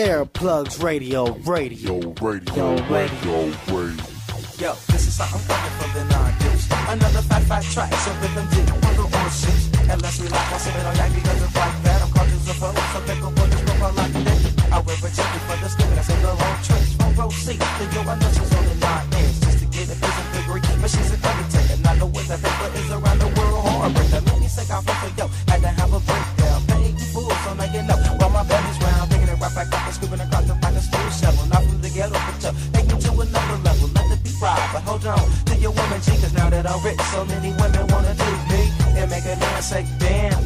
Earplugs Radio, radio, radio, radio, radio. Yo, this is something coming from the non-deuce. Another fat, fat track, so rhythm deep on the orange shoes. And let's relax, while sipping on yak because it's like that. I'm cautious of her, so pick up on this profile like that. I wear a jacket for the skin, I say the wrong trench. From row C to yo, I know she's on the nine inch. Just to get a prison degree, but she's an undertaker. Not know what that paper is around the world heartbreaker. Make me sick, I for yo, had to have a breakdown. Paying you fools, so now you know. While my belly's round, it back up and scooping across the a smooth shovel. Not from the ghetto, but yo, take me to another level. Let the beat ride, but hold on to your woman, G, cause now that I'm rich, so many women wanna do me. And make a man say, damn.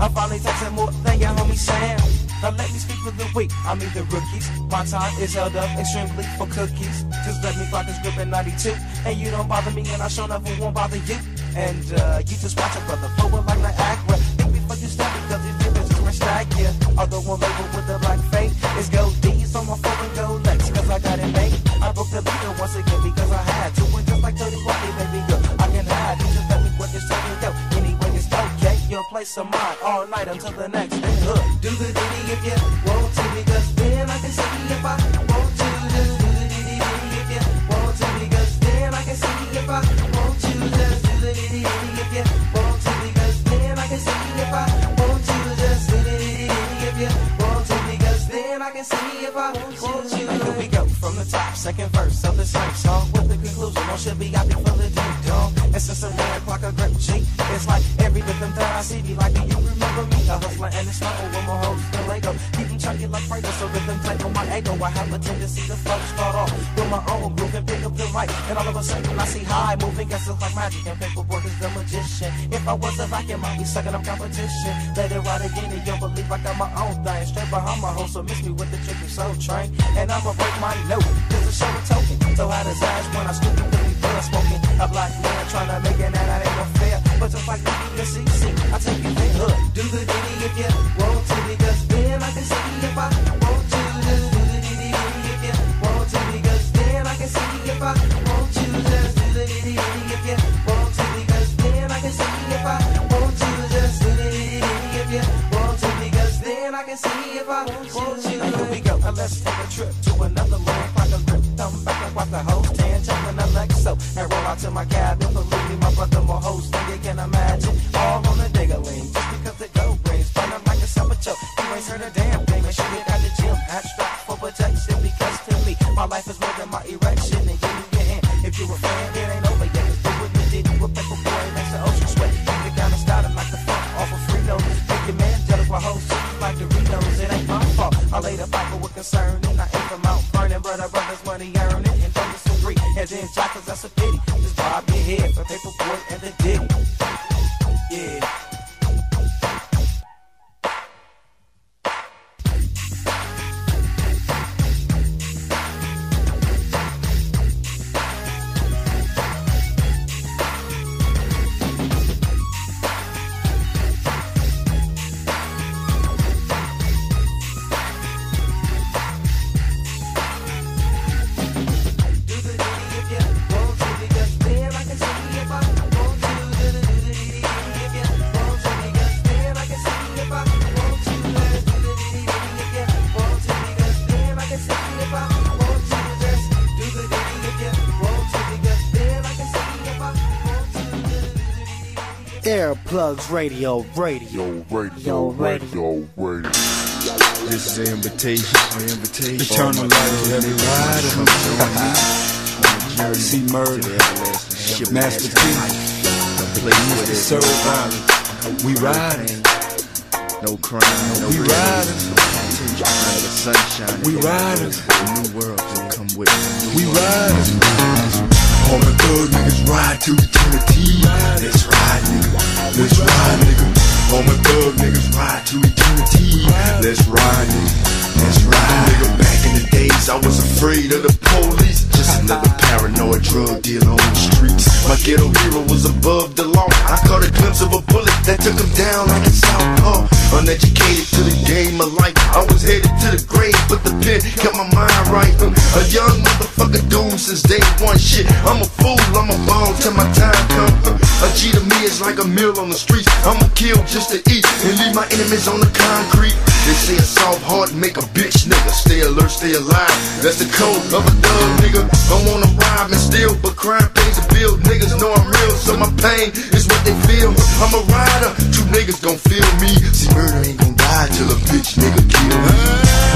I'm finally texting more than your homie Sam. Let me speak for the week. I mean the rookies. My time is held up extremely for cookies. Just let me rock this grip in 92. And you don't bother me, and I sure enough won't bother you. And uh, you just watch a brother flowing like Niagara. Yeah. Although one label with the black fade is gold D's on my phone and gold Lex. Cause I got it made. I broke the leader once again because I had to. And just like 30 Rodney, baby girl, I can hide. You just let me what this talking go. Anyway, it's okay. Your place of mine all night until the next day. Hood. Do the ditty if you want to, because then I can see if I want to. Do the ditty if you want to, because then I can see if I Here we go from the top, second verse of the song with the conclusion. All should be out before the. And since a red clock a grip G, it's like every rhythm that I see be like, do you remember me? A hustler and it's not over my hoes the Lego. Keep them chunky like Fredo, so rhythm tight on my ego. I have a tendency to flow, start off with my own groove and pick up the mic. And all of a sudden I see high moving, guess it's like magic. And paperwork is the magician. If I was a vacuum, I'd be sucking up competition. Let it ride again, and you'll believe I got my own thing. Straight behind my hoe, so miss me with the tricky soul train. And I'ma break my note, cause the show a token. So how does Ash when I scoop smoking? A black man trying to make it, and that ain't no fair. But just like the CC, I take you there, hood. Do the ditty if you want to, because then I can see if I want to. Do the ditty if you want to, because then I can see if I want to. Just do the ditty if you want to, because then I can see if I want to. Just do the ditty if you want to, because then I can see if I want to. Here we go, and let's take a trip to another land, a. Thumb back and watch the whole tan, jumping Alexo, and roll out to my cabin. Believe me, my brother more host than you can imagine. All on the digger just because the go rings, up like a summer choke. You ain't heard a damn thing, Earplugs Radio, radio. Yo, radio, radio, radio. This is an invitation. An invitation. Eternal life to every rider. C-Murder. Master P. Mr. Serve We riding. No crime, no We rain. riding. The sunshine. We riding. A new world can come with it. We riding. All the thug niggas ride to eternity. Let's ride, nigga. Let's ride, nigga. All my thug niggas ride to eternity. Let's ride, nigga. Let's ride, nigga. Back in the days, I was afraid of the police. Another paranoid drug dealer on the streets. My ghetto hero was above the law. I caught a glimpse of a bullet that took him down like a southpaw. Uneducated to the game of life. I was headed to the grave, but the pen kept my mind right. A young motherfucker doomed since day one. Shit, I'm a fool, I'm a ball till my time comes. A G to me is like a meal on the streets. I'ma kill just to eat and leave my enemies on the concrete. They say a soft heart make a bitch nigga. Stay alert, stay alive. That's the code of a thug nigga. I wanna rob and steal, but crime pays a bill. Niggas know I'm real, so my pain is what they feel. I'm a rider, true niggas gon' feel me. C-Murder ain't gon' die till a bitch nigga kill me.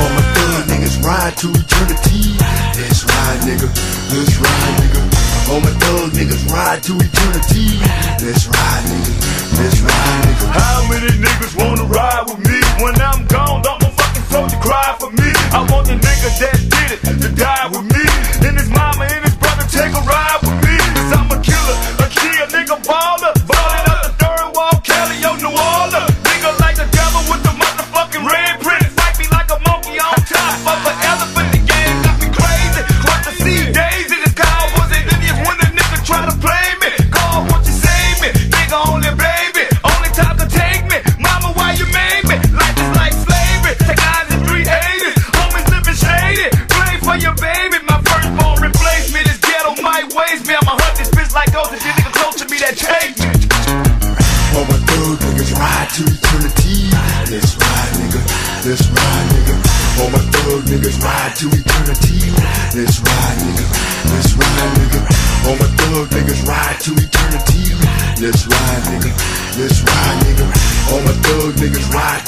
All my thug niggas ride to eternity. That's right, nigga. That's right, nigga. All my thug niggas ride to eternity. That's right, nigga. That's right, nigga. How many niggas wanna ride with me? When I'm gone, don't no fucking soldier cry for me. I want the nigga that did it to die with me. Take a ride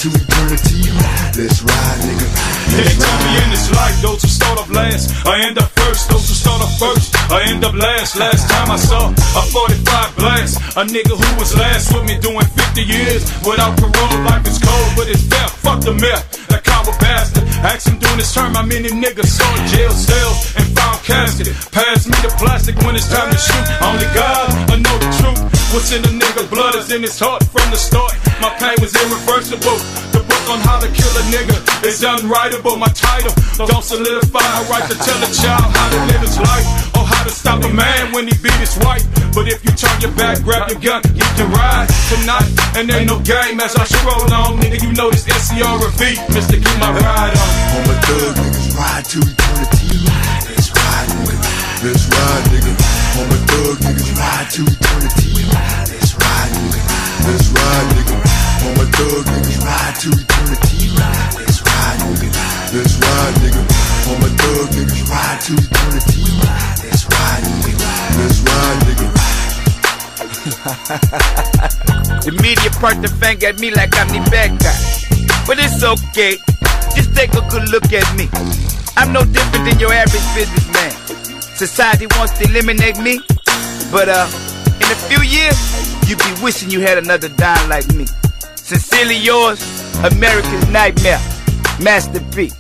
to eternity. That's right, nigga. They That's tell me in this life, those who start off last, I end up first. Those who start off first, I end up last. Last time I saw a 45 blast, a nigga who was last with me doing 50 years without parole. Life is cold, but it's fair. Fuck the myth, that coward bastard. Ask him during his term how many niggas saw jail cells and found casket. Pass me the plastic when it's time to shoot. Only God, I know the truth. What's in the nigga blood is in his heart from the start. My pain was irreversible. The book on how to kill a nigga is unwritable. My title don't solidify a right to tell a child how to live his life or how to stop a man when he beat his wife. But if you turn your back, grab your gun, you can ride tonight. And ain't no game as I stroll on, nigga. You know this SCRV, Mr. Get my ride on. All my thug niggas ride to eternity. That's ride, nigga. That's right, nigga. Ride to eternity. Right, nigga. That's right, nigga. All my thug niggas ride to eternity. Right, nigga. That's right, nigga. All my thug niggas ride to eternity. Right, nigga. That's right, nigga. The media point the finger at me like I'm the bad guy. But it's okay. Just take a good look at me. I'm no different than your average businessman. Society wants to eliminate me, but uh, in a few years, you'll be wishing you had another dime like me. Sincerely yours, America's Nightmare, Master P.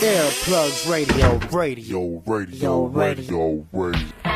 Earplugs Radio, radio. Radio, radio. radio, radio.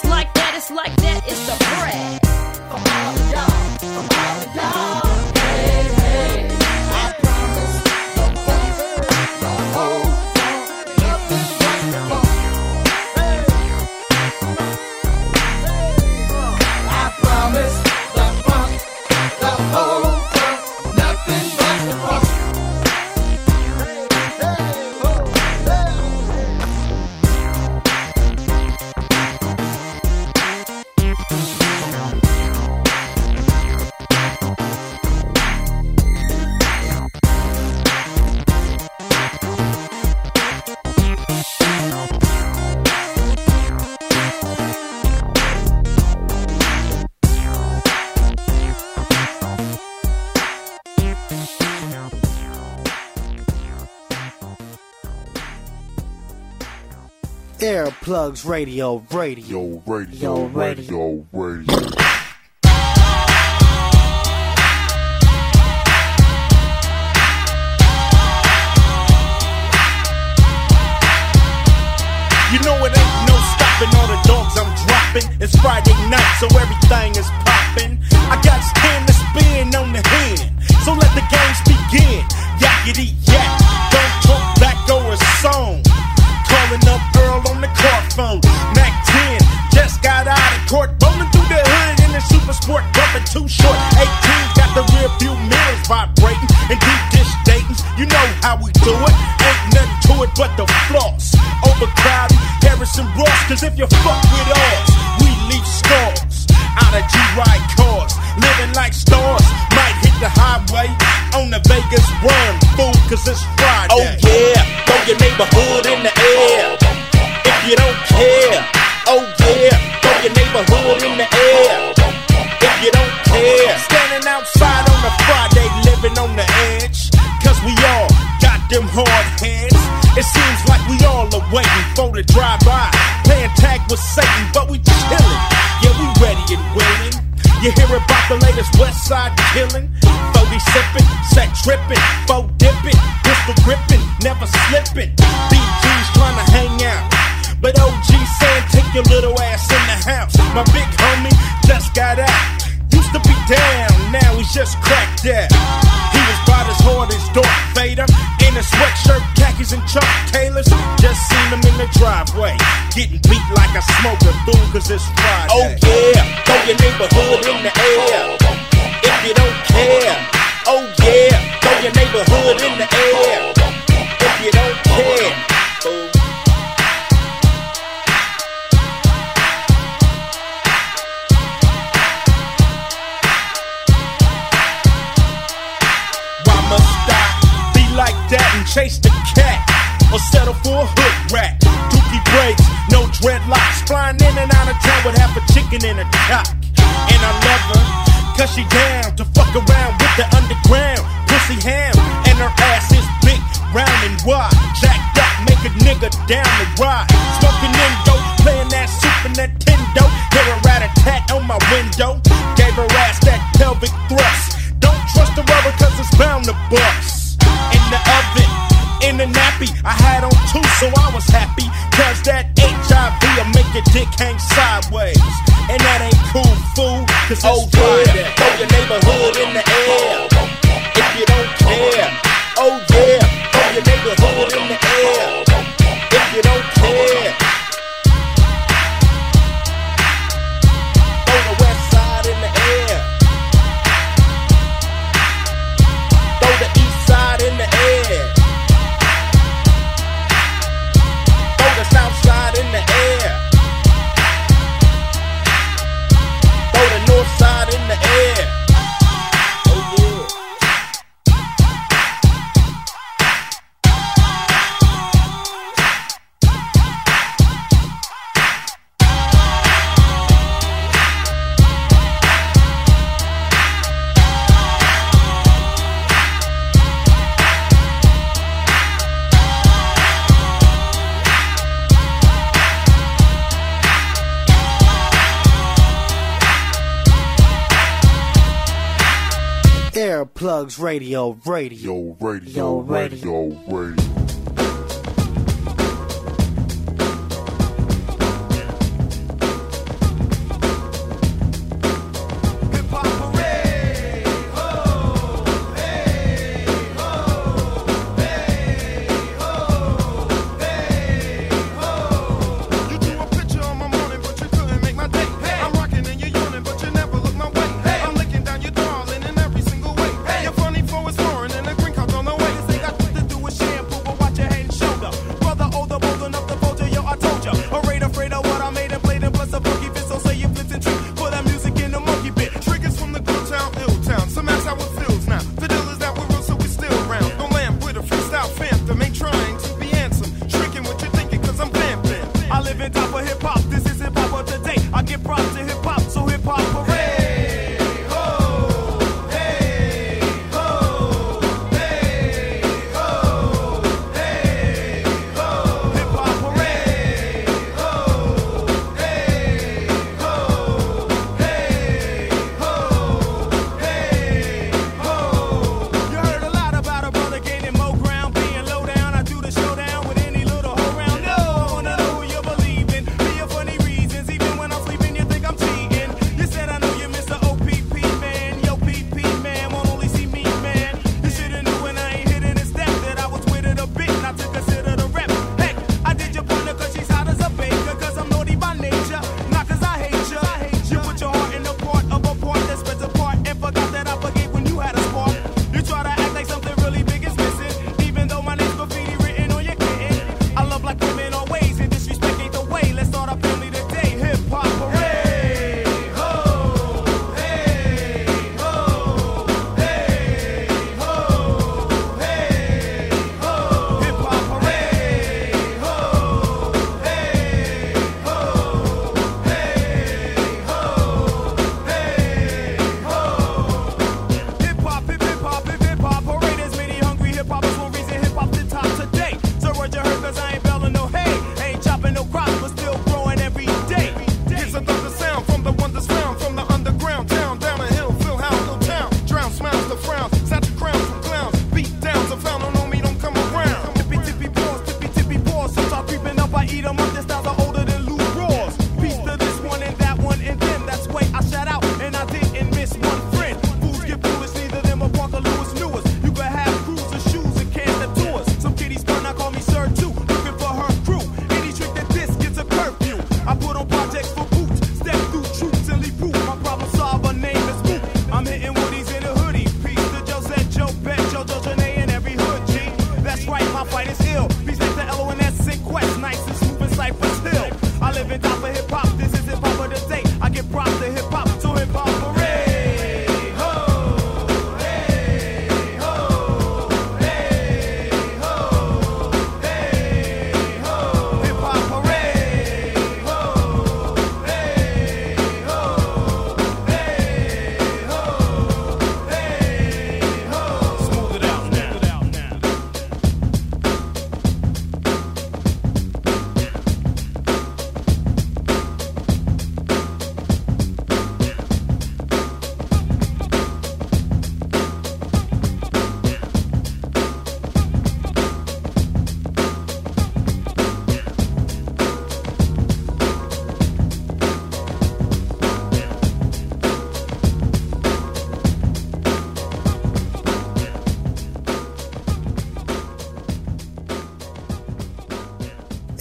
It's like that, it's like Earplugs Radio, radio. Radio, radio. radio, radio. You know it ain't no stopping all the dogs I'm dropping. It's Friday night, so everything is how we do it. Ain't nothing to it but the floss. Overcrowded, Harrison Ross, cause if you fuck with us, we leave scars. Out of G-Ride cars, living like stars. Might hit the highway on the Vegas run, fool, cause it's Friday. Oh yeah, throw your neighborhood the latest West Side killing? 40 sippin', set trippin', foe dippin', pistol grippin', never slippin'. BG's tryna hang out. But OG saying take your little ass in the house. My big homie just got out. Used to be down, now he's just cracked out. He was about as hard as Darth Vader. In a sweatshirt, khakis, and Chuck Taylors. Just seen him the driveway. Getting beat like a smoker, fool, cause it's Friday. Oh yeah, throw your neighborhood in the air. Half a chicken in a cock. And I love her, cause she down to fuck around with the underground. Pussy ham, and her ass is big, round and wide. Jacked up, make a nigga down the ride. Smoking Indo, playing that Super Nintendo. Hear a rat a tat on my window. Gave her ass that pelvic thrust. Don't trust the rubber cause it's bound to bust. In the oven, in the nappy, I had on two, so I was happy. Cause that HIV will make your dick hang sideways. And that ain't cool, fool. Cause oh. Yeah. Throw your neighborhood in the air. If you don't care. Earplugs Radio, radio, radio, radio, radio.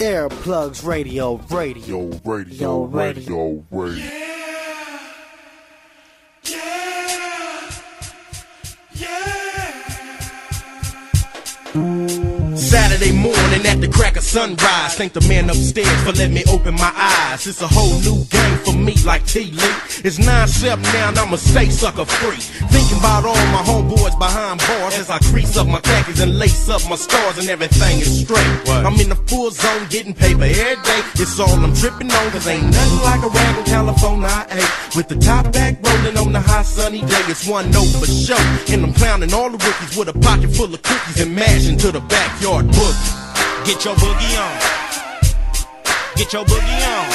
Earplugs Radio, radio, radio, radio, radio. radio. Saturday morning at the crack sunrise. Thank the man upstairs for letting me open my eyes. It's a whole new game for me, like T Lee. It's 9 7 now, and I'ma stay sucker free. Thinking about all my homeboys behind bars as I crease up my khakis and lace up my stars, and everything is straight. What? I'm in the full zone getting paper every day. It's all I'm tripping on, cause ain't nothing like a rag in California I ate. With the top back rolling on the hot sunny day, it's one note for sure. And I'm clowning all the rookies with a pocket full of cookies and mashing to the backyard boogie. Get your boogie on. Get your boogie on.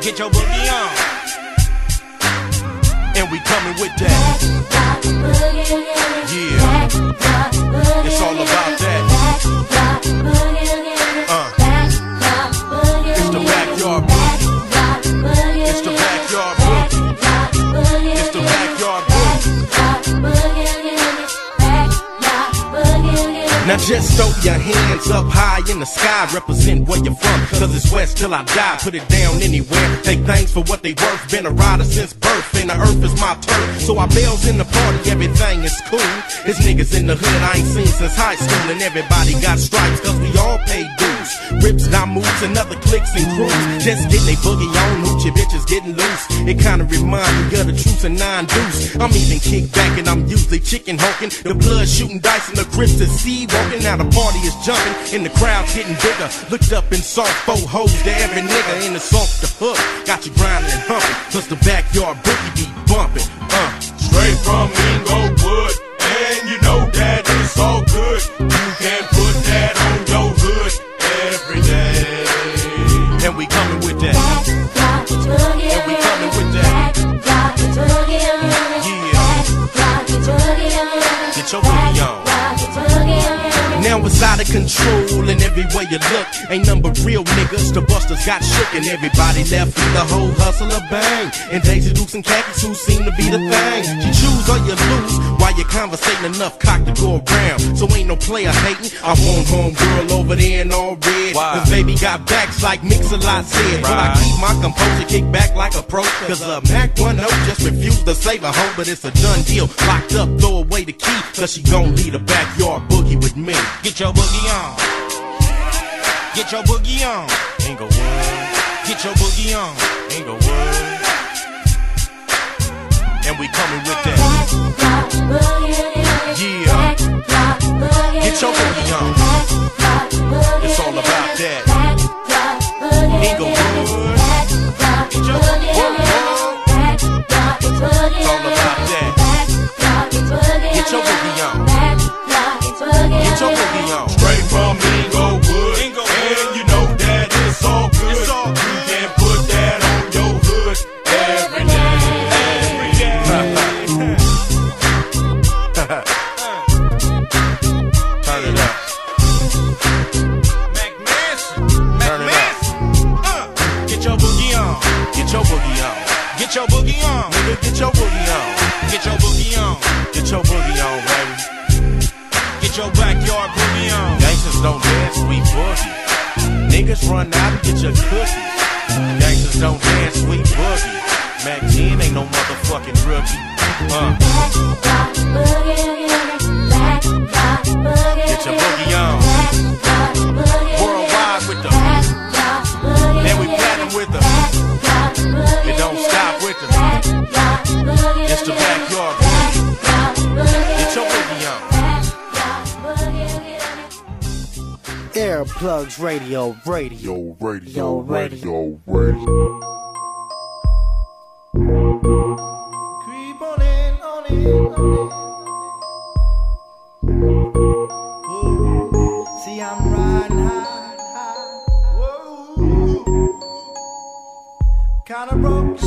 Get your boogie on. And we coming with that. Yeah, it's all about that. Uh, it's the backyard boogie. Now just throw your hands up high in the sky, represent where you're from. Cause it's west till I die, put it down anywhere. Take things for what they worth, been a rider since birth, and the earth is my turf. So I bells in the party, everything is cool. It's niggas in the hood I ain't seen since high school, and everybody got stripes cause we all pay dues. Rips, now moves, and other clicks and crews. Just getting they boogie on, hoochie bitches getting loose. It kinda remind me of the truth and nine deuce. I'm even kicked back and I'm usually chicken honking. The blood shooting dice and the grips to see walking. Now the party is jumping and the crowd getting bigger. Looked up and saw four hoes to every nigga in the soft the hook. Got you grinding and humping, cause the backyard boogie be bumping. Uh. Straight from Inglewood, and you know that it's all good. You can put that on your hood every day. And we coming with that. And we coming with that. Yeah. Deus of control and every way you look ain't but real niggas. The busters got shook and everybody left with the whole hustle of bang. And Daisy Dukes and khakis who seem to be the thing. You choose or you lose while you're conversating enough cock to go around. So ain't no player hating. I want home girl over there in all red. Cause baby got backs like Mix-a-Lot said. But I keep my composure, kick back like a pro. Cause uh, Mack 10 just refused to save a hoe, but it's a done deal. Locked up, throw away the key. Cause she gon' lead a backyard boogie with me. Get your boogie on. Get your boogie on. Inglewood. Get your boogie on. Inglewood. And we coming with that. Yeah. Get your boogie on. It's all about that. Inglewood. Get your whoa, whoa. It's all about that. Get your boogie on. Get your boogie on. Don't dance, we boogie. Niggas run out and get your cookies. Gangsters don't dance, we boogie. Mack 10 ain't no motherfucking rookie. Uh. Get your boogie on. On. Earplugs Radio, radio. Yo, radio, radio. radio, radio. Creep on in, on in, on in. Oh. See, I'm riding high, high. Whoa. Kinda broke the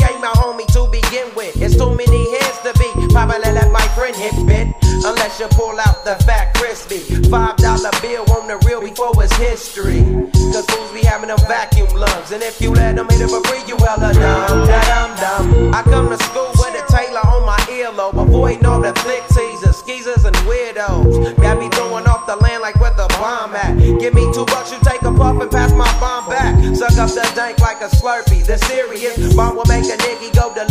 too many heads to be. Probably let my friend hit bit. Unless you pull out the fat crispy. Five dollar bill on the real before it's history. Cause fools be having them vacuum lungs. And if you let them hit it for free, you hella dumb. Da-dum dum. I come to school with a Taylor on my earlobe. Avoiding all the thick teasers, skeezers, and weirdos. Got me throwing off the land like where the bomb at. Give me two bucks, you take a puff and pass my bomb back. Suck up the dank like a slurpee. The serious bomb will make a nigga go Murphy.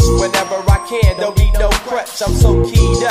I'm so keyed up.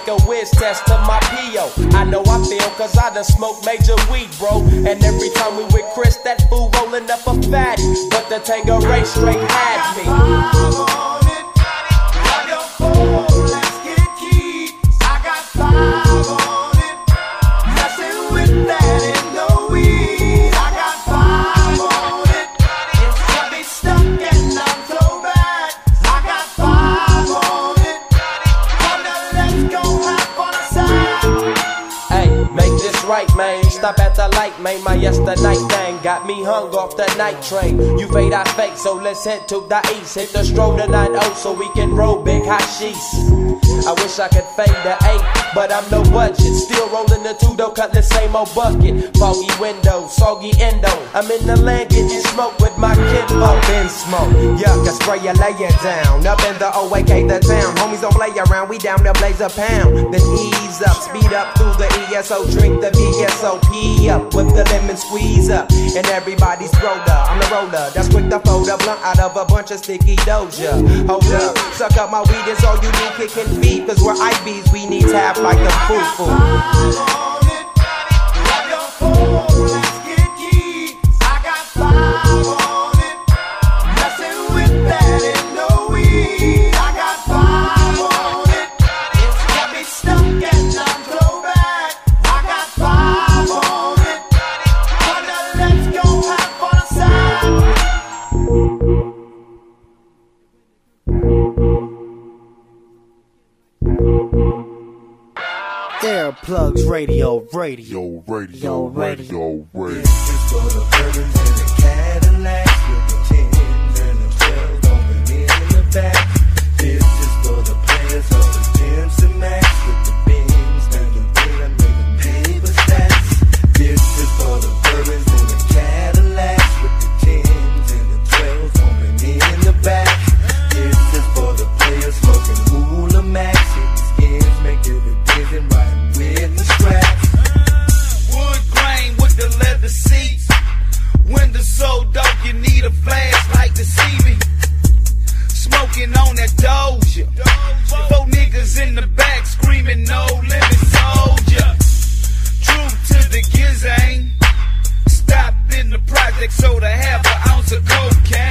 a whiz test of my PO. I know I feel cause I done smoked major weed, bro. And every time we with Chris, that fool rolling up a fatty. But the Tanqueray straight had me. Light, made My yesterday got me hung off the night train. You fade, I fake, so let's head to the east. Hit the stroll to 9 so we can roll big hot sheets. I wish I could fade the 8, but I'm no budget. Still rolling the two, though, cut the same old bucket. Foggy window, soggy endo. I'm in the land getting smoke with my kid. Up in smoke, yuck, I spray you, lay it down. Up in the OAK, the town. Homies don't play around, we down to blaze a pound. Then ease up, speed up through the ESO, drink the VSOP up with the lemon squeeze up. And everybody's roller, I'm the roller. That's quick to fold a blunt out of a bunch of sticky doja. Hold up, suck up my weed, is all you do, kicking feet. Cause we're IBs, we need tap like a the foo foo. Earplugs Radio, radio, radio, radio, radio. A flashlight to see me. Smoking on that doja. Four niggas in the back screaming no limit soldier. True to the gizang. Stopped in the project, sold a half an ounce of cocaine.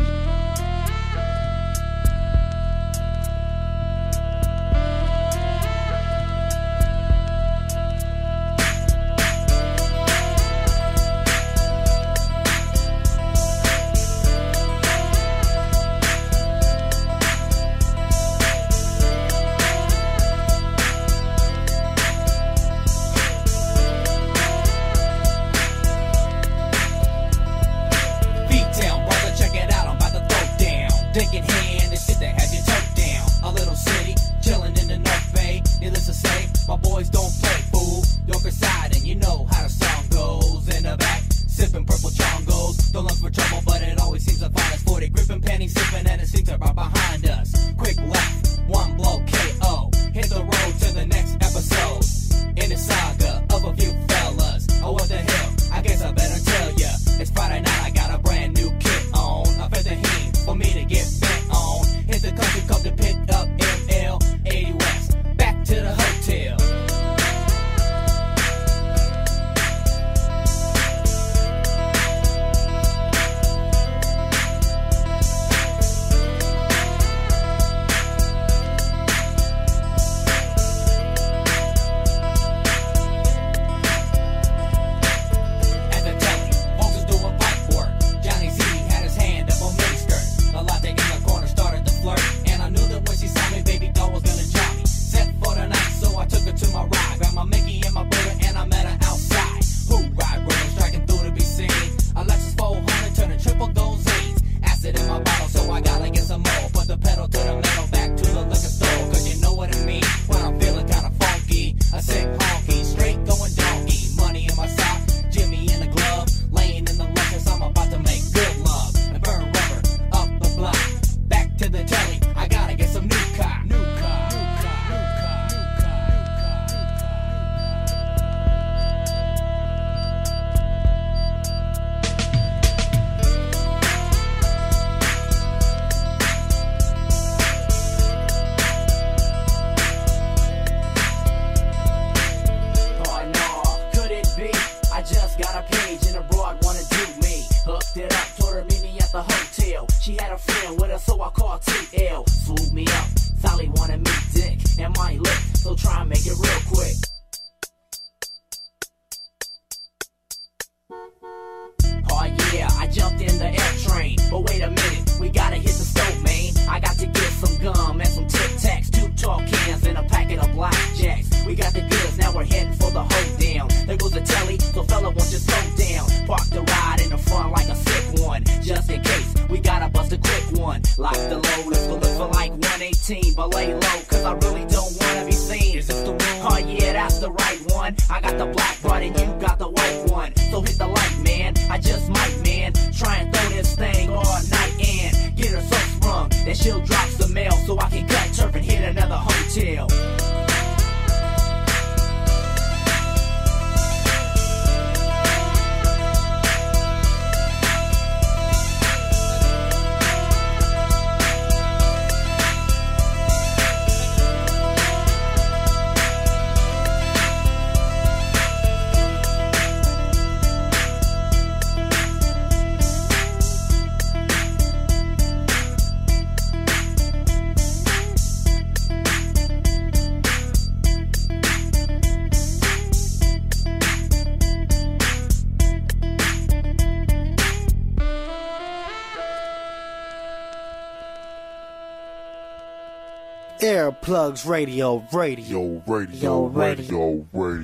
Plugs Radio, radio, radio, radio, radio. radio.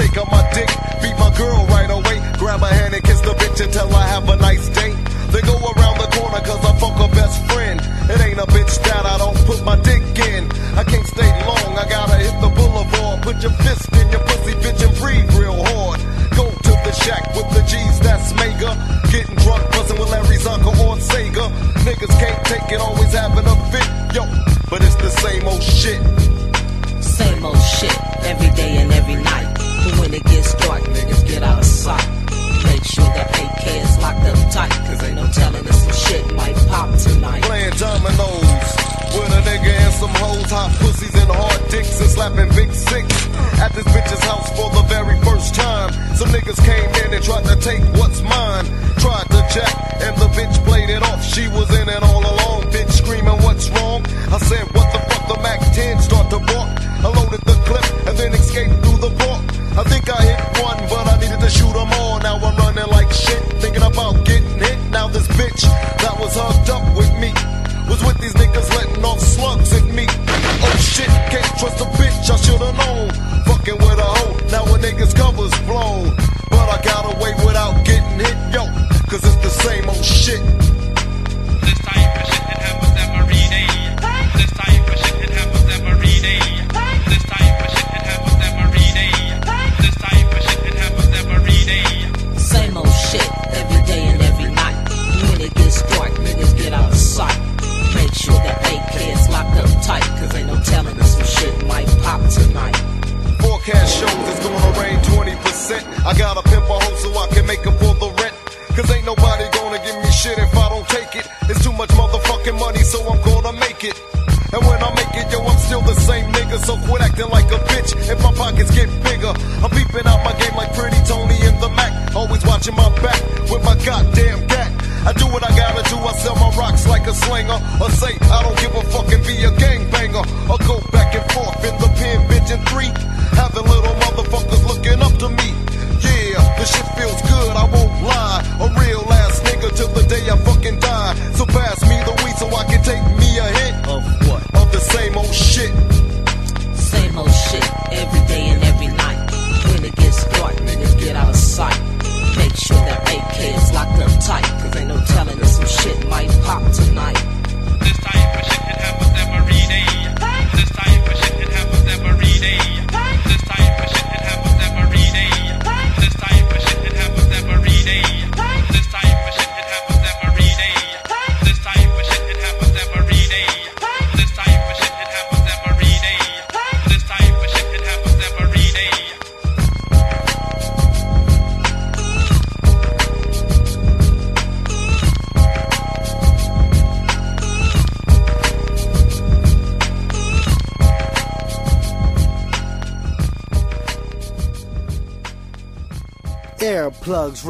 take up my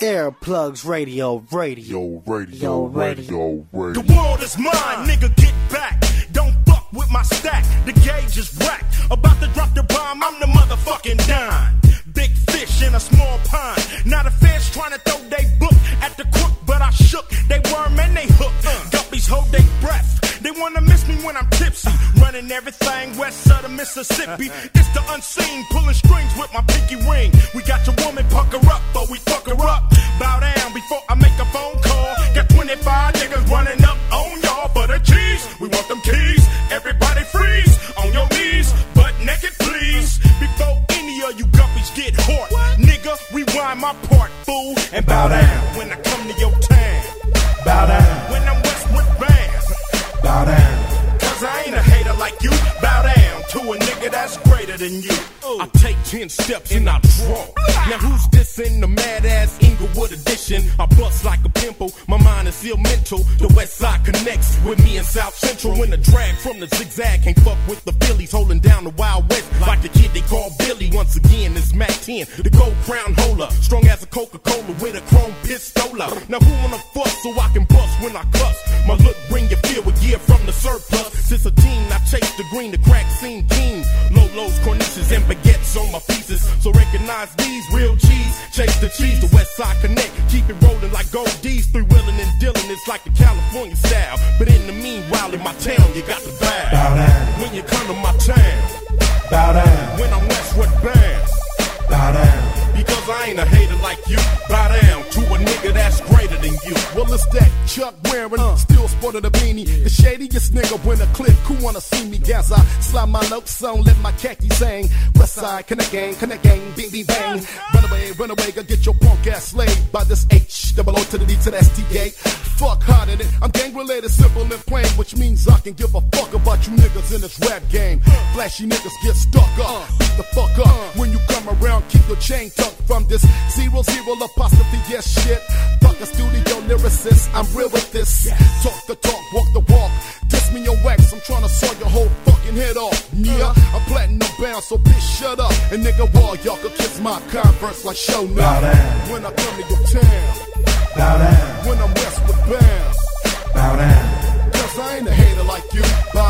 Earplugs Radio, radio, radio, radio, radio. The world is mine, nigga, get back. Don't fuck with my stack, the gauge is whack. About to drop the bomb, I'm the motherfucking dime. Big fish in a small pond. Not a fish trying to throw they book at the crook, but I shook. They worm and they hook. Guppies hold their breath. Wanna miss me when I'm tipsy. Running everything west of the Mississippi. It's the unseen, pulling strings with my pinky ring. We got your woman pucker up, but we fuck her up. Bow down before I make a phone call. Got 25 niggas running up on y'all for the cheese. We want them keys. Everybody freeze on your knees, butt naked, please. Before any of you guppies get hurt, nigga, rewind my part, fool, and bow down when I get that's greater than you. I take ten steps and I draw. Now who's this in the mad ass Inglewood edition? I bust like a pimple, my mind is still mental. The west side connects with me in South Central. When the drag from the zigzag can't fuck with the Phillies, holding down the Wild West like the kid they call Billy. Once again, it's Mack 10, the gold crown holder, strong as a Coca-Cola with a chrome pistola. Now who wanna fuss so I can bust when I cuss? My look bring you fear with gear from the surplus. Since a teen, I chase the green, the crack scene keen. Lolos, Corniches, and baguettes on my pieces. So recognize these real cheese. Chase the cheese, the West Side Connect. Keep it rolling like gold D's. Three wheeling and dealing, it's like the California style. But in the meanwhile, in my town, you got the bow. Bow down. When you come to my town, Bow down. when I'm westward bound. Bow down. Because I ain't a hater like you. Bow down to a nigga that's greater than you. Well, it's that Chuck wearing, uh. still sporting a beanie. The shadiest nigga when a click, who wanna see me gas? I slide my notes on, let my khaki sing. West side, connect gang, connect gang, bing, bing, bang. Run away, run away, go get your punk ass laid by this H, double O to the D to the STA. Fuck harder than I'm gang related, simple and plain, which means I can give a fuck about you niggas in this rap game. Flashy niggas get stuck up, uh. beat the fuck up. Uh. When you come around, keep your chain tucked from this zero zero apostrophe yes shit. Fuck a studio lyricist, I'm real with this. Talk the talk, walk the walk. Diss me your wax, I'm tryna saw your whole fucking head off. Yeah, uh, I'm platinum bound, so bitch shut up. And nigga, wall, y'all could kiss my converse like show now. Bow down. When I come to your town, Bow down. when I'm westward bound. Bow down. Cause I ain't a hater like you. Bow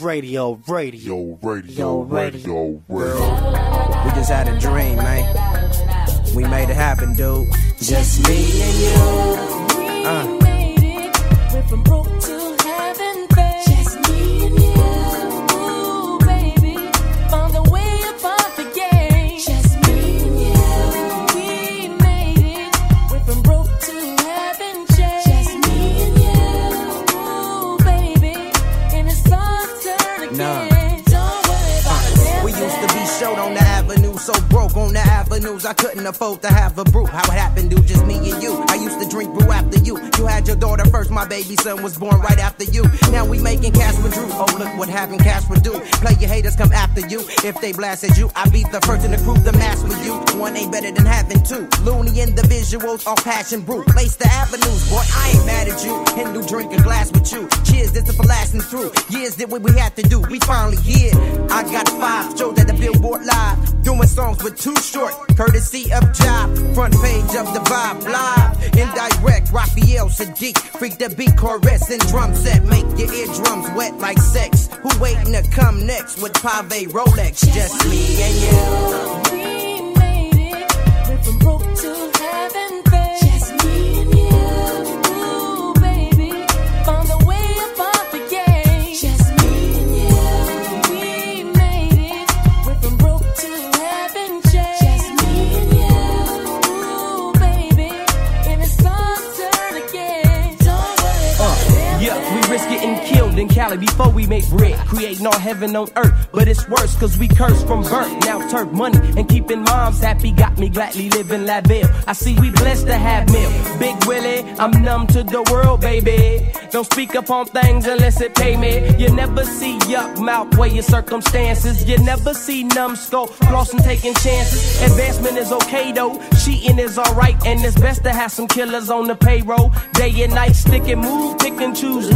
radio, radio, radio, radio, radio. We just had a dream, man. We made it happen, dude. Just me and you. Baby son was born right after you. Now we making cash with Drew. Oh, look what having cash would do. Play your haters come after you. If they blasted you, I be the first in the crew to mass with you. One ain't better than having two. Loony individuals, all passion brew. Place the avenues, boy. I ain't mad at you. Hindu drink a glass with you. Cheers, this is for lasting through. Years did what we had to do. We finally here. I got five shows at the Billboard Live. Doing songs with Too Short. Courtesy of Job. Front page of the Vibe Live. Indirect. Raphael Saadiq. Freak the beat chorus and drum set. Make your eardrums wet like sex. Who waiting to come next with Pave Rolex? Just me and you. We made it. Went from broke to we risk getting killed in Cali before we make bread. Creating all heaven on earth. But it's worse cause we curse from birth. Now turf money and keeping moms happy got me gladly living La Belle. I see we blessed to have milk. Big Willie, I'm numb to the world, baby. Don't speak up on things unless it pay me. You never see Yukmouth weigh your circumstances. You never see Numskull flossing taking chances. Advancement is okay though. Cheating is alright and it's best to have some killers on the payroll. Day and night stick and move, pick and choose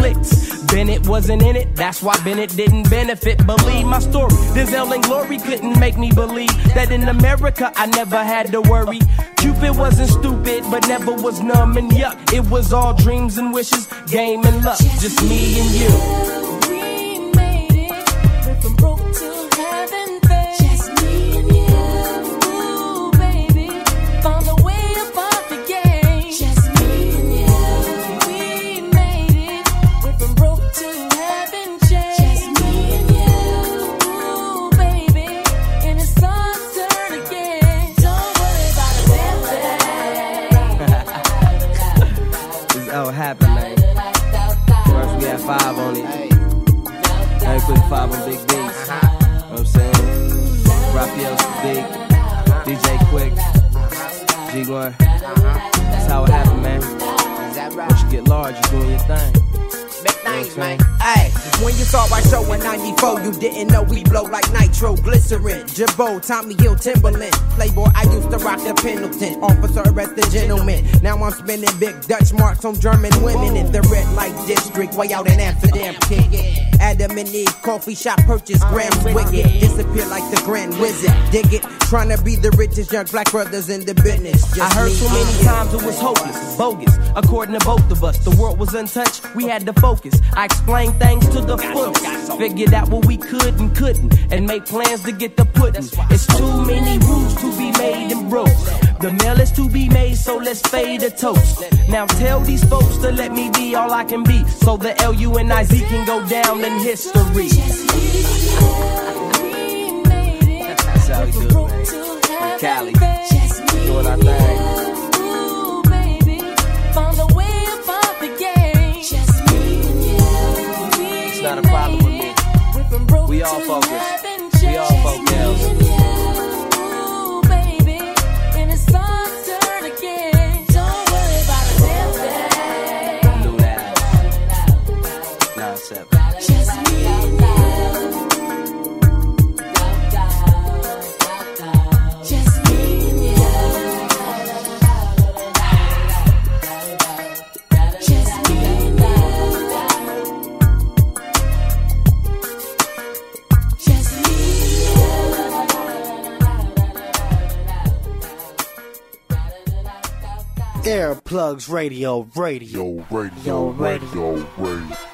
Bennett wasn't in it, that's why Bennett didn't benefit. Believe my story. Denzel and Glory couldn't make me believe that in America I never had to worry. Cupid wasn't stupid, but never was numb and yuck. It was all dreams and wishes, game and luck. Just me and you. 5 with big beats. Uh-huh. I'm saying? Raphael Saadiq, DJ Quik, G1. Uh-huh. That's how it happened, man. Once you get large, you're doing your thing. Thanks, man. Hey, when you saw our show in 94, you didn't know we blow like nitro, glycerin, Jabot, Tommy Hill, Timberland. Playboy, I used to rock the Pendleton. Officer, arrest the gentleman. Now I'm spinning big Dutch marks on German women in the red light district, way out in Amsterdam. Kick it. Adam and Eve, coffee shop purchase, uh, grams wicked. Disappear like the Grand Wizard. Dig it. Trying to be the richest young black brothers in the business. Just I heard so many times it was hopeless, bogus. According to both of us, the world was untouched. We had to focus. I explain things to the fullest. Figured out what we could and couldn't, and make plans to get the pudding. It's too many rules to be made and broke. The mail is to be made, so let's fade a toast. Now tell these folks to let me be all I can be, so the L U N I Z can go down in history. That's how we do it, man. Cali, doing our thing. We all focus. We all focus. Earplugs Radio, radio, radio, radio, radio. Excuse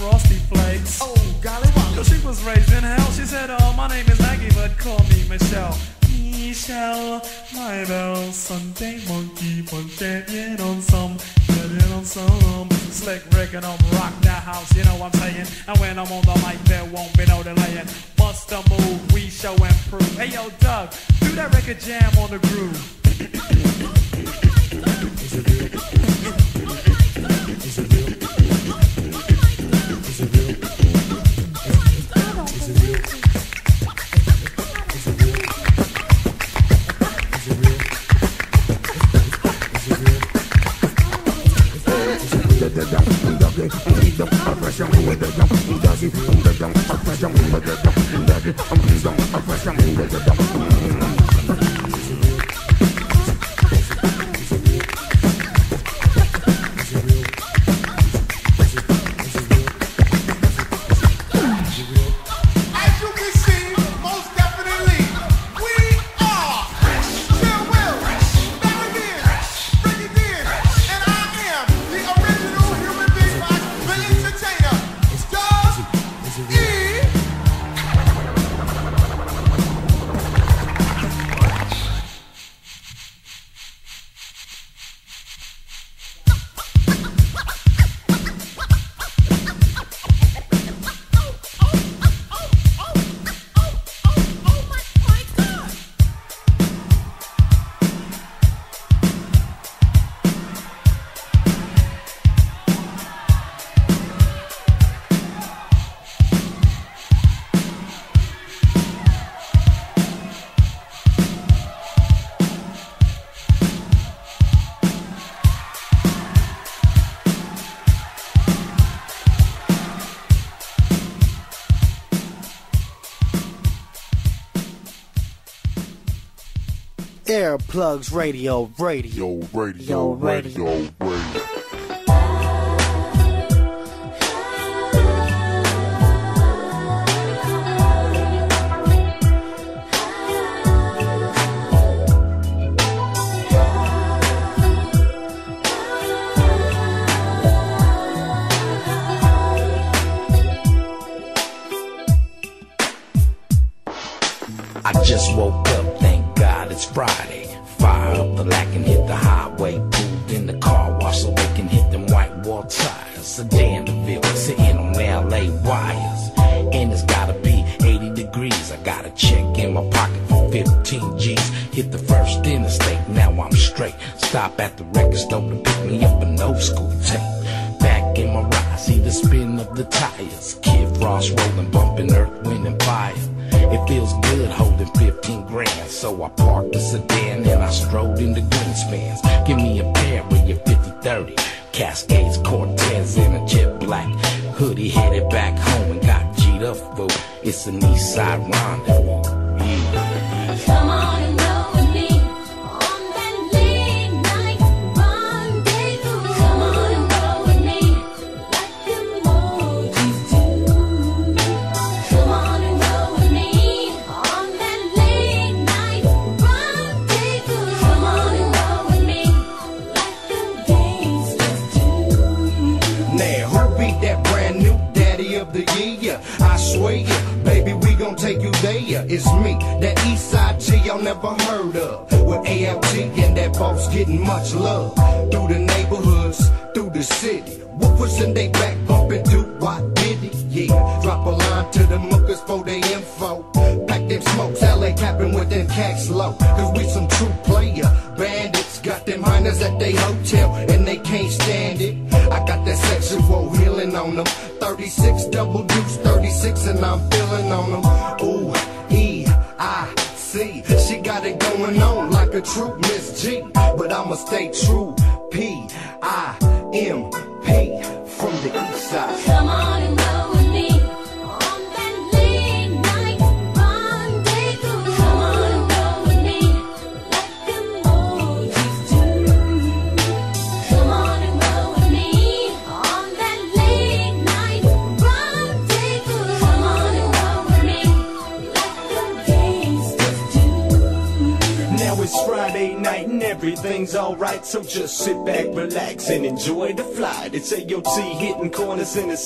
frosty flakes. Oh, golly, wow. Cause she was raised in hell. She said, oh, my name is Maggie, but call me Michelle. Michelle, my belle, Sunday monkey, punching that on some, get it on some. Slick Rick and I'm rock that house, you know what I'm saying? And when I'm on the mic, there won't be no delaying. Bust a move, we show and prove. Hey yo, Doug, do that record jam on the groove. oh, my God. Hair Plugs Radio, radio, radio, radio. radio. Friday. Fire up the lack and hit the highway. Pulled in the car wash so we can hit them white wall tires. A Danville sitting on LA wires. And it's gotta be 80 degrees. I got a check in my pocket for 15 G's. Hit the first interstate, now I'm straight. Stop at the record store podcast.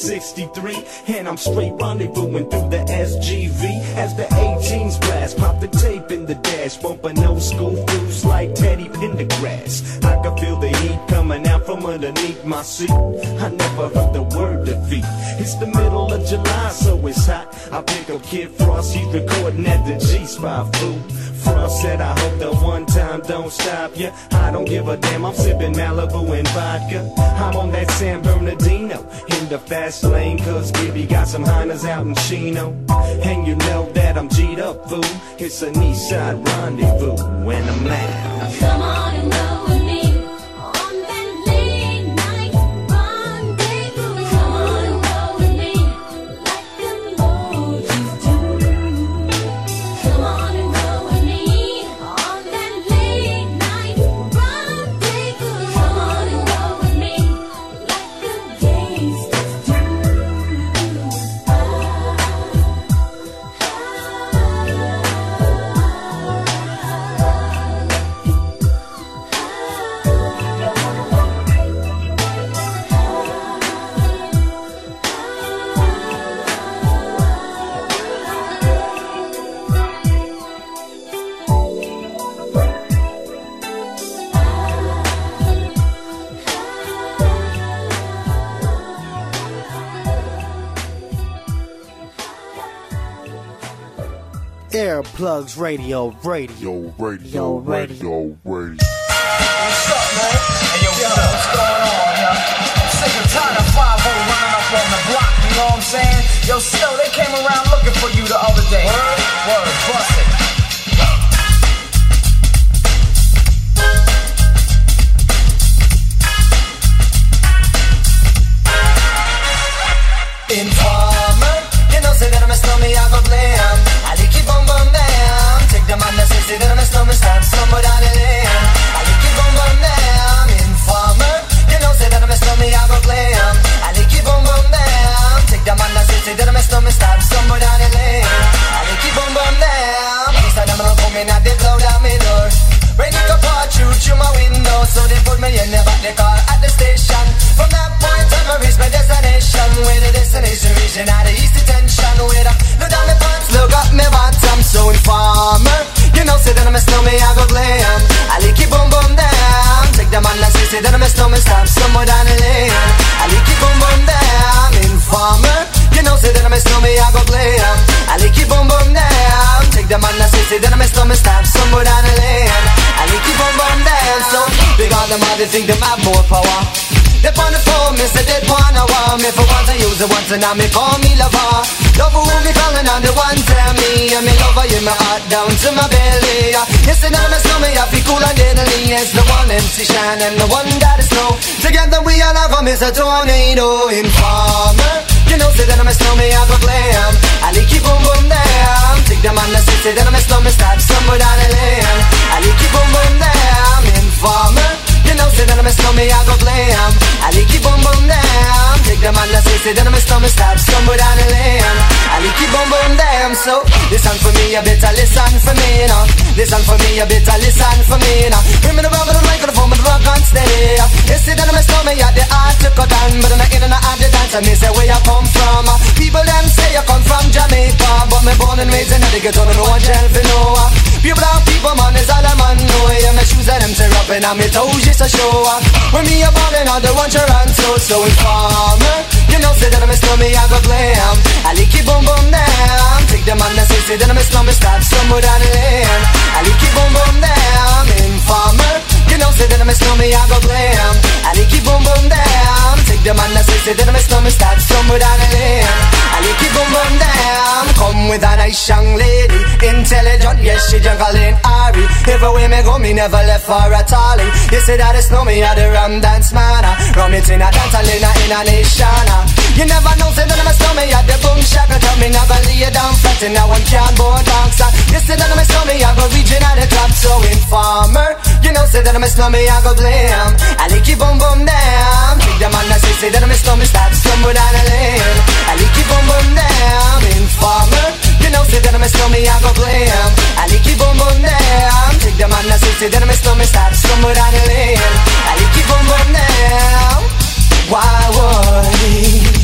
63, and I'm straight rendezvousing through the SGV as the 18s blast. Pop the tape in the dash, bumping old school fools like Teddy Pendergrass. I can feel the heat coming out from underneath my seat. I never heard the word defeat. It's the middle of July, so it's hot. I pick up Kid Frost, he's recording at the G Spot food. Frost said, I hope the one time don't stop ya. I don't give a damn, I'm sipping Malibu and vodka. I'm on that San Bernardino in the fast lane, cause Gibby got some Heinas out in Chino. And you know that I'm G'd up, fool. It's an east side rendezvous when I'm out. Come on and go Earplugs Radio, radio, radio, radio, radio. What's up, man? Hey, yo, what's? What's going on, yo? I'm sick and tired of 5 running up on the block, you know what I'm saying? Yo, still, they came around looking for you the other day. Word? Word, bust it. Informer, you know, say that I'm a snowman, I go blam. The I'm down the lane. I like keep on bum bam. Informer, you know, I'm a I go blam. I like keep on bum bam. Take the man that I'm a down the. I bam. These are them it up all through my window, so they put me in the back the at the station. From that point I my destination. Where the destination out of east detention. Where I look down my pants, look up my bottom, so informer. You know, say that I'm a snowman, I go glam. I like it boom boom down. Take the man that say, say that I'm a snowman, stop somewhere down the lane. I like it boom boom down. Informer. You know, say that I'm a snowman, I go like it boom boom down. Take the man that say, say that I'm a snowman, stop somewhere down the lane. I like it boom boom down. So, big on them, they think them have more power. They on the phone, me say they wanna want me for once I use it once and now me call me lover. Love who me calling on the one tell me and me lover in my heart down to my belly. Yes, and I'm a snowman, I feel cool and deadly. Yes, the one MC Shan and the one that is snow. Together we all have a miss a tornado informer. You know, say that I'm a snowman, I go glam. I like keep boom boom down. Take the man that say, say that I'm a snowman, stop somewhere down the lane. I like keep boom boom down. Informer. You know, say that I'm a snowman, I go glam. I like keep boom boom down. Take the man that say, say that I'm a snowman, stop somewhere down the lane. I like keep boom boom down. So, listen for me, you better listen for me, now. Listen for me, you better listen for me, now. Bring me the rubber, the microphone, but the rock on steady. You say that I'm a snowman, yeah, the art to cut down, but I'm not in and out the dance, me say where you come from. People them say you come from Jamaica, but me born and raised in the ghetto, no one tell for no. Pure brown people, man, is all a man know. Yeah, my shoes and them tear up, and I'm toes just a show. When me a ballin' on the one Toronto, so informer. You know, say that I'm a snowman, I go glam. I like it boom boom down. Take the man that say, say that I'm a snowman, stop somewhere down the lane. I like it boom boom down. Informer. You know, say that I'm a snowman, I go glam. I like it boom boom down. Man that say, say that a snowman, stop somewhere down the lane. I like it boom boom down. Come with a nice young lady, intelligent, yes she juggling Ari. Everywhere me go, me never left for a tally. You say that it's no me, I the rum dance man. Rum it in a dance, in in a nation. You never know, say that I'm a snowman, I the boom shaka. Tell me never lay you down flat in a one cardboard box. You say that I'm a snowman, I go region at the top, so informer. You know, say that I'm a snowman, I go glam. I like it boom boom down. Take the man that say, say that I'm a snowman, stop somewhere down the lane. I like it boom boom down. Informer. You know, say that I'm a snowman, I go glam. I like it boom boom down. Take the man that say, say that I'm a snowman, stop somewhere down the lane. I like it boom boom down. Why would? Why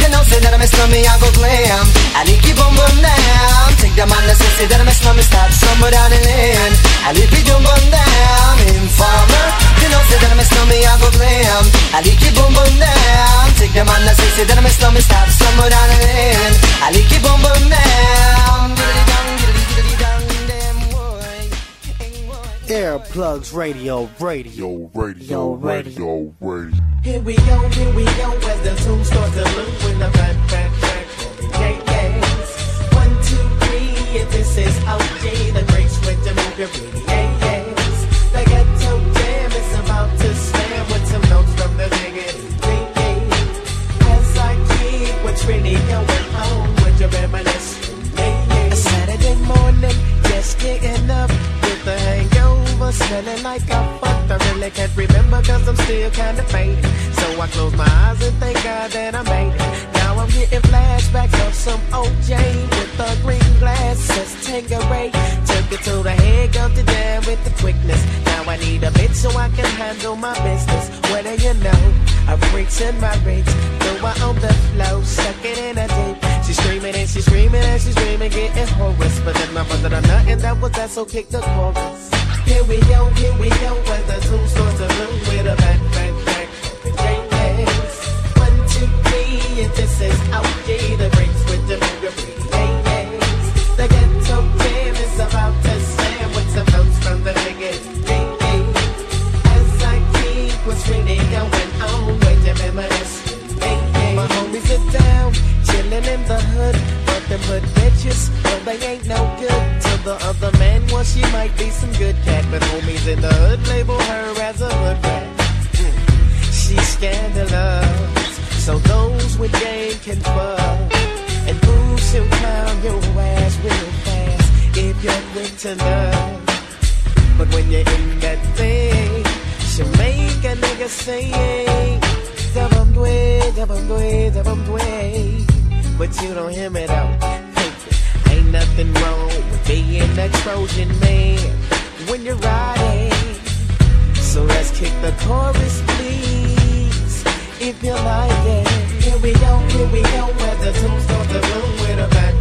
you know, say that I'm a slummy, I go glam. I need keep on bum down. Take the man that say that I'm a slummy, stop somewhere down the lane. I need keep on bum down. Informer, you know, say that I'm a slummy, I go glam. I need keep on bum down. Take the man that say that I'm a slummy, stop somewhere down the lane. I need keep on bum down. Earplugs Radio, radio, radio, radio, radio. Here we go, here we go, as the tune starts to loop with the fat, fat, fat, yeah, yes. One, two, three, if this is OG, the great switch to move your booty, yeah, yes. The ghetto jam is about to slam with some notes from the diggity, yeah, As I keep what's really going on with your reminiscence, yeah, yeah. A Saturday morning, just getting up with the hangover, smelling like I fucked. I really can't remember cause I'm still kinda faded. So I close my eyes and thank God that I made it. Now I'm getting flashbacks of some OJ with the green glass, glasses. Tanqueray took it to the head, got to down with the quickness. Now I need a bitch so I can handle my business. What do you know? A freak's in my reach. Throw her on the floor, stuck it in a deep. She's screaming and she's screaming and she's screaming, getting hoarse. But then my brother done nothing that was that, so kick the chorus. Here we go, here we go, as the tune starts to bloom with a back, back, back. Yes. One, two, three, and this is OG, the breaks with the bigger breeze. The ghetto jam is about to slam with some notes from the biggest. As I keep what's really going on with the memories. My homies are down, chilling in the hood, but hood bitches, well they ain't no good. To the other man, well she might be some good cat, but homies in the hood label her as a hood rat. Mm. She's scandalous, so those with game can fuck. And ooh, she'll clown your ass real fast if you're quick to love. But when you're in that thing, she'll make a nigga say, Dabam dway, dabam dway, dabam dway. But you don't hear me though. Ain't nothing wrong with being a Trojan man when you're riding. So let's kick the chorus, please, if you like it. Here we go, here we go, where the tunes start to room with a back,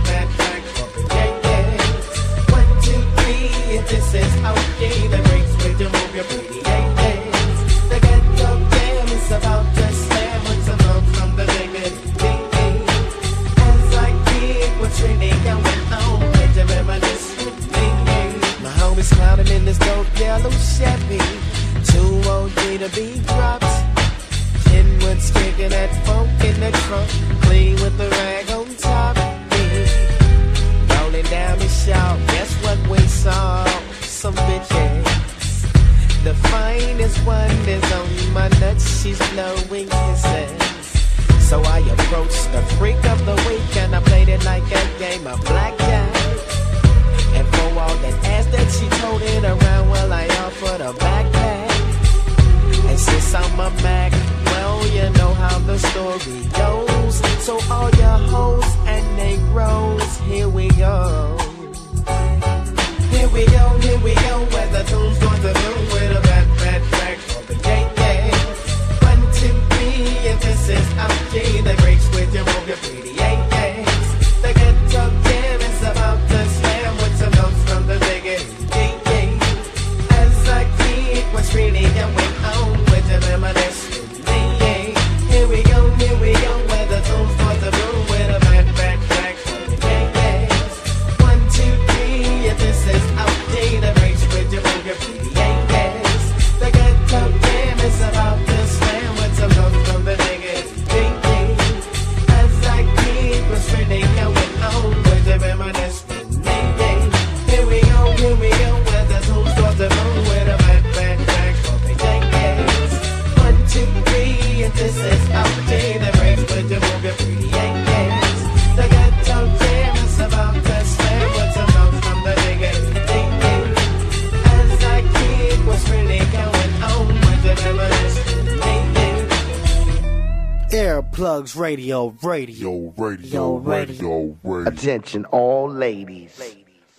Plugs Radio, radio, radio, radio, radio. Attention, all ladies.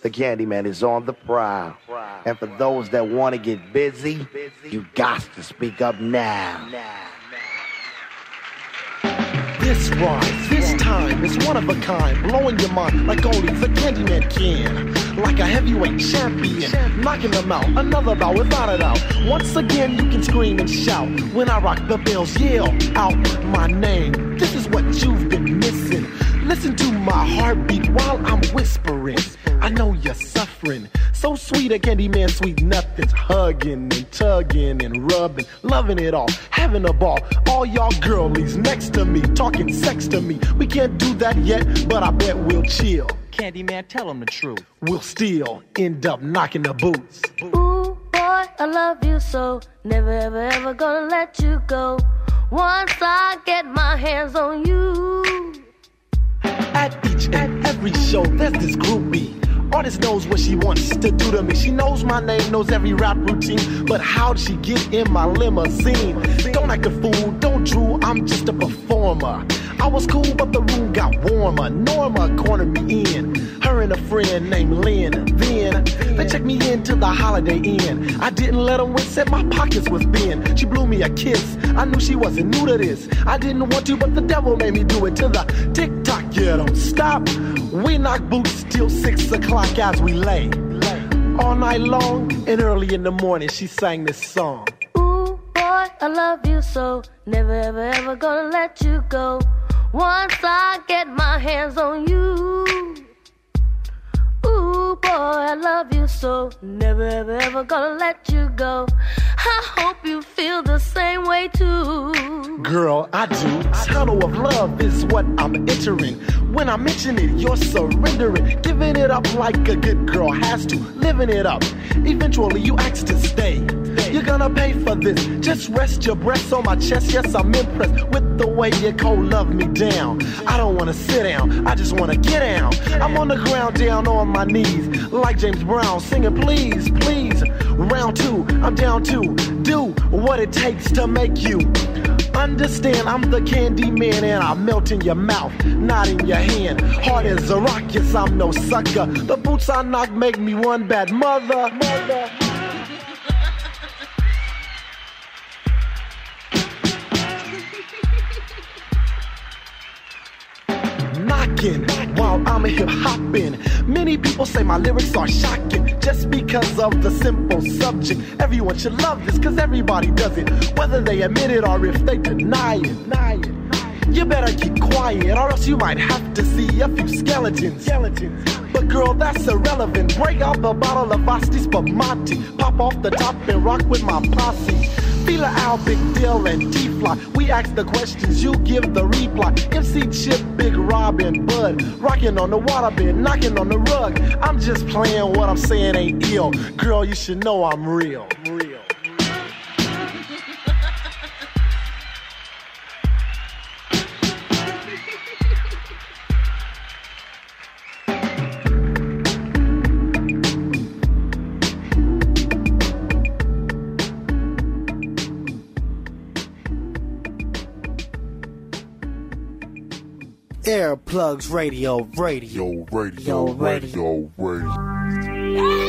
The Candyman is on the prowl. And for those that want to get busy, you got to speak up now. This rhyme, this time is one of a kind, blowing your mind like only the Candyman can. Like a heavyweight champion, knocking them out, another bout without a doubt. Once again, you can scream and shout when I rock the bells, yell out my name. This is what you've been missing. Listen to my heartbeat while I'm whispering. I know you're suffering. So sweet, a candy man, sweet nothings. Hugging and tugging and rubbing, loving it all, having a ball. All y'all girlies next to me, talking sex to me. We can't do that yet, but I bet we'll chill. Candyman, tell them the truth. We'll still end up knocking the boots. Ooh, boy, I love you so. Never, ever, ever gonna let you go. Once I get my hands on you. At each and every show, there's this groupie. Artist knows what she wants to do to me. She knows my name, knows every rap routine. But how'd she get in my limousine? Don't act a fool, don't drool, I'm just a performer. I was cool, but the room got warmer. Norma cornered me in. Her and a friend named Lynn. Then they checked me into the Holiday Inn. I didn't let them win, said my pockets was thin. She blew me a kiss. I knew she wasn't new to this. I didn't want to, but the devil made me do it to the tick tock. Yeah, don't stop. We knock boots till six o'clock as we lay. All night long and early in the morning, she sang this song. Boy, I love you so. Never, ever, ever gonna let you go. Once I get my hands on you. Ooh, boy, I love you so. Never, ever, ever gonna let you go. I hope you feel the same way too. Girl, I do. Tunnel of love is what I'm entering. When I mention it, you're surrendering. Giving it up like a good girl has to. Living it up. Eventually, you ask to stay. You're gonna pay for this. Just rest your breasts on my chest. Yes, I'm impressed with the way you cold love me down. I don't wanna sit down. I just wanna get down. I'm on the ground, down on my knees, like James Brown, singing, please, please. Round two, I'm down to do what it takes to make you understand. I'm the candy man, and I melt in your mouth, not in your hand. Hard as a rock, yes, I'm no sucker. The boots I knock make me one bad mother. mother. knocking while I'm hip hopping. Many people say my lyrics are shocking just because of the simple subject. Everyone should love this because everybody does it, whether they admit it or if they deny it. You better keep quiet or else you might have to see a few skeletons. skeletons. But girl, that's irrelevant. Break out the bottle of Asti Spumante. Pop off the top and rock with my posse. Feel Al, Big Deal, and T-Fly. We ask the questions, you give the reply. MC Chip, Big Rob, and Bud. Rocking on the waterbed, knocking on the rug. I'm just playing what I'm saying ain't ill. Girl, you should know I'm real. Real. Earplugs Radio, radio, radio, radio, radio.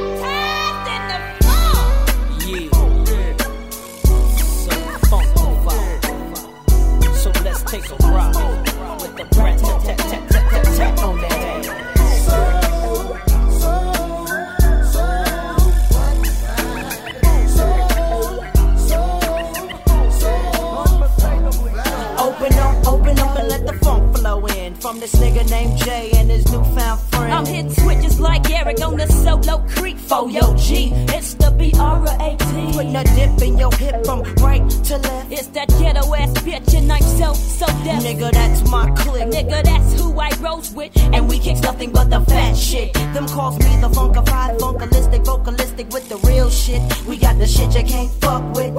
This nigga named Jay and his newfound friend. I'm hitting switches like Eric on the solo creek for yo G. It's the B-R-A-T. Putting a dip in your hip from right to left. It's that ghetto ass bitch and I'm so, so deaf. Nigga, that's my clique. Nigga, that's who I rose with. And we kicks nothing but the fat shit. Them calls me the funkified, funkalistic, vocalistic with the real shit. We got the shit you can't fuck with.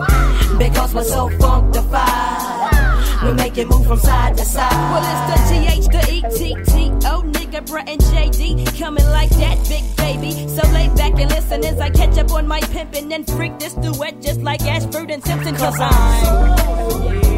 Because we're so funkified. We make it move from side to side. Well, it's the G-H, the E-T-T. Oh, nigga, Brat and JD. Coming like that, big baby. So lay back and listen as I catch up on my pimpin' and freak this duet just like Ashford and Simpson. Cause I'm. Yeah,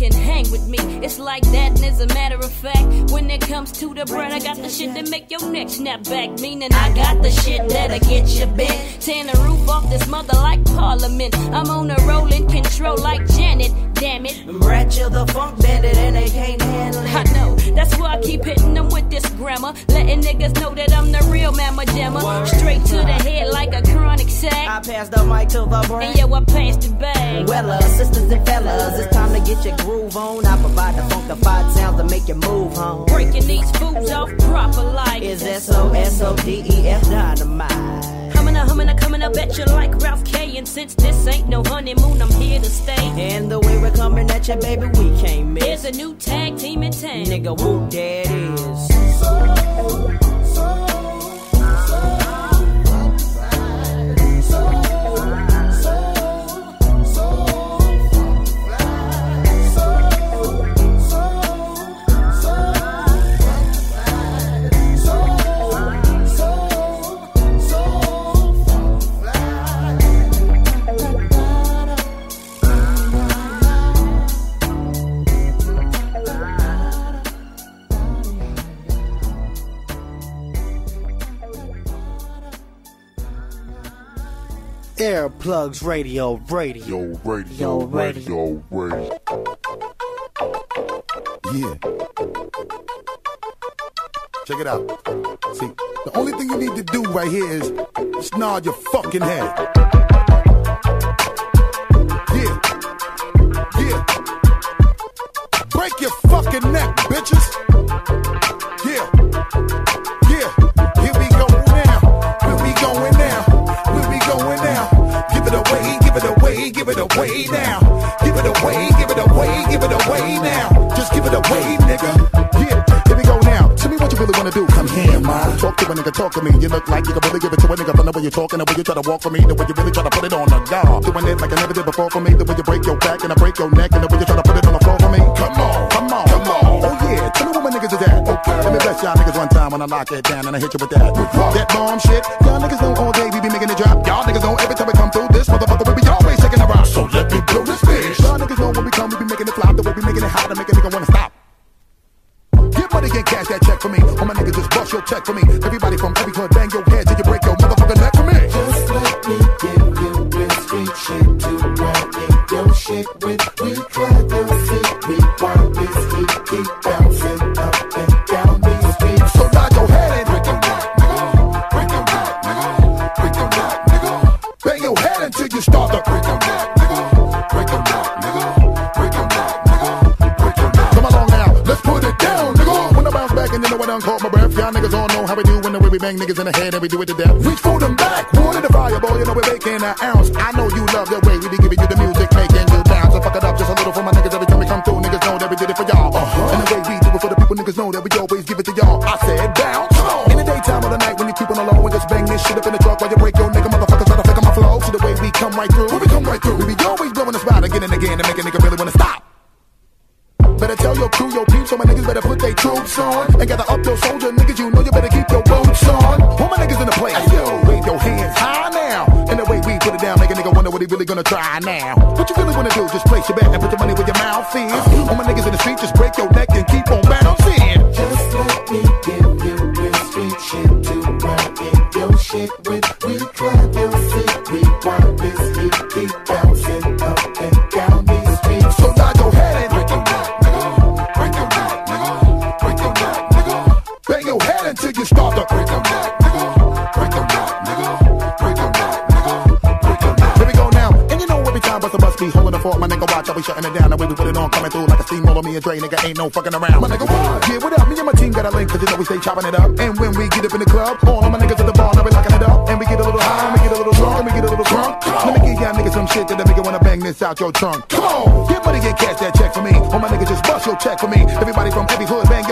know with me. It's like that, and as a matter of fact, when it comes to the bread, I got the shit that make your neck snap back. Meaning I got the shit that'll get you bent. Tearing the roof off this mother like Parliament. I'm on a rolling control like Janet. Damn it. Brat, you the funk bandit, and they can't handle it. I know. That's why I keep hitting them with this grammar. Letting niggas know that I'm the real mamma jammer. Straight to the head like a chronic sack. I pass the mic to the brain. And yo, I passed it back. Well, uh, sisters and fellas, it's time to get your groove on. I provide the funkified sounds to make you move home. Breaking these fools off proper like Is S-O-S-O-D-E-F dynamite. Coming up, humming up, coming up bet you like Ralph K. And since this ain't no honeymoon, I'm here to stay. And the way we're coming at you, baby, we can't miss. There's a new tag team in town. Nigga, Who that is? it is. Earplugs Radio, radio. Radio, radio. radio, radio. Yeah. Check it out. See, the only thing you need to do right here is just nod your fucking head. Yeah. Yeah. Break your fucking neck, bitches. Away now. Give it away, give it away, give it away now. Just give it away, nigga. Yeah, here we go now. Tell me what you really wanna do. Come here, man. Talk to a nigga, talk to me. You look like you can really give it to a nigga from the way you're talking, the way you try to walk for me, the way you really try to put it on the guard. Doing it like I never did before for me, the way you break your back and I break your neck, and the way you try to put it on the floor for me. Come on, come on, come on. Oh yeah, tell me what my niggas is at. Okay, let me bless y'all niggas one time when I lock it down and I hit you with that. That bomb shit. Y'all niggas know all day we be making it drop. Y'all niggas know every time we come through this motherfucker we be And cash that check for me. All my niggas just bust your check for me. Everybody from every hood, bang your head till you break your motherfucking neck for me. Just let me give you street shit to in your shit with. We try to see we want this heat keep bouncing up and down these streets. So nod your head and break your neck, nigga. Break your neck, nigga. Break your neck, nigga. bang your head until you start to Break your neck, bang niggas in the head and we do it to death. Reach for them back, water the fire, boy, you know we're making an ounce. I know you love the way we be giving you the music, Dre, nigga, ain't no fucking around. My nigga, what? Yeah, what up? Me and my team got a link, cause you know we stay chopping it up. And when we get up in the club, all of my niggas at the bar, now we locking it up. And we get a little high, and we get a little drunk, and we get a little drunk. Let me give y'all niggas some shit that make you wanna bang this out your trunk. Come on, get money, get cash that check for me. All my niggas just bust your check for me. Everybody from every hood, bang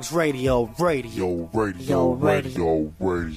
Earplugs Radio, radio, radio, radio, radio.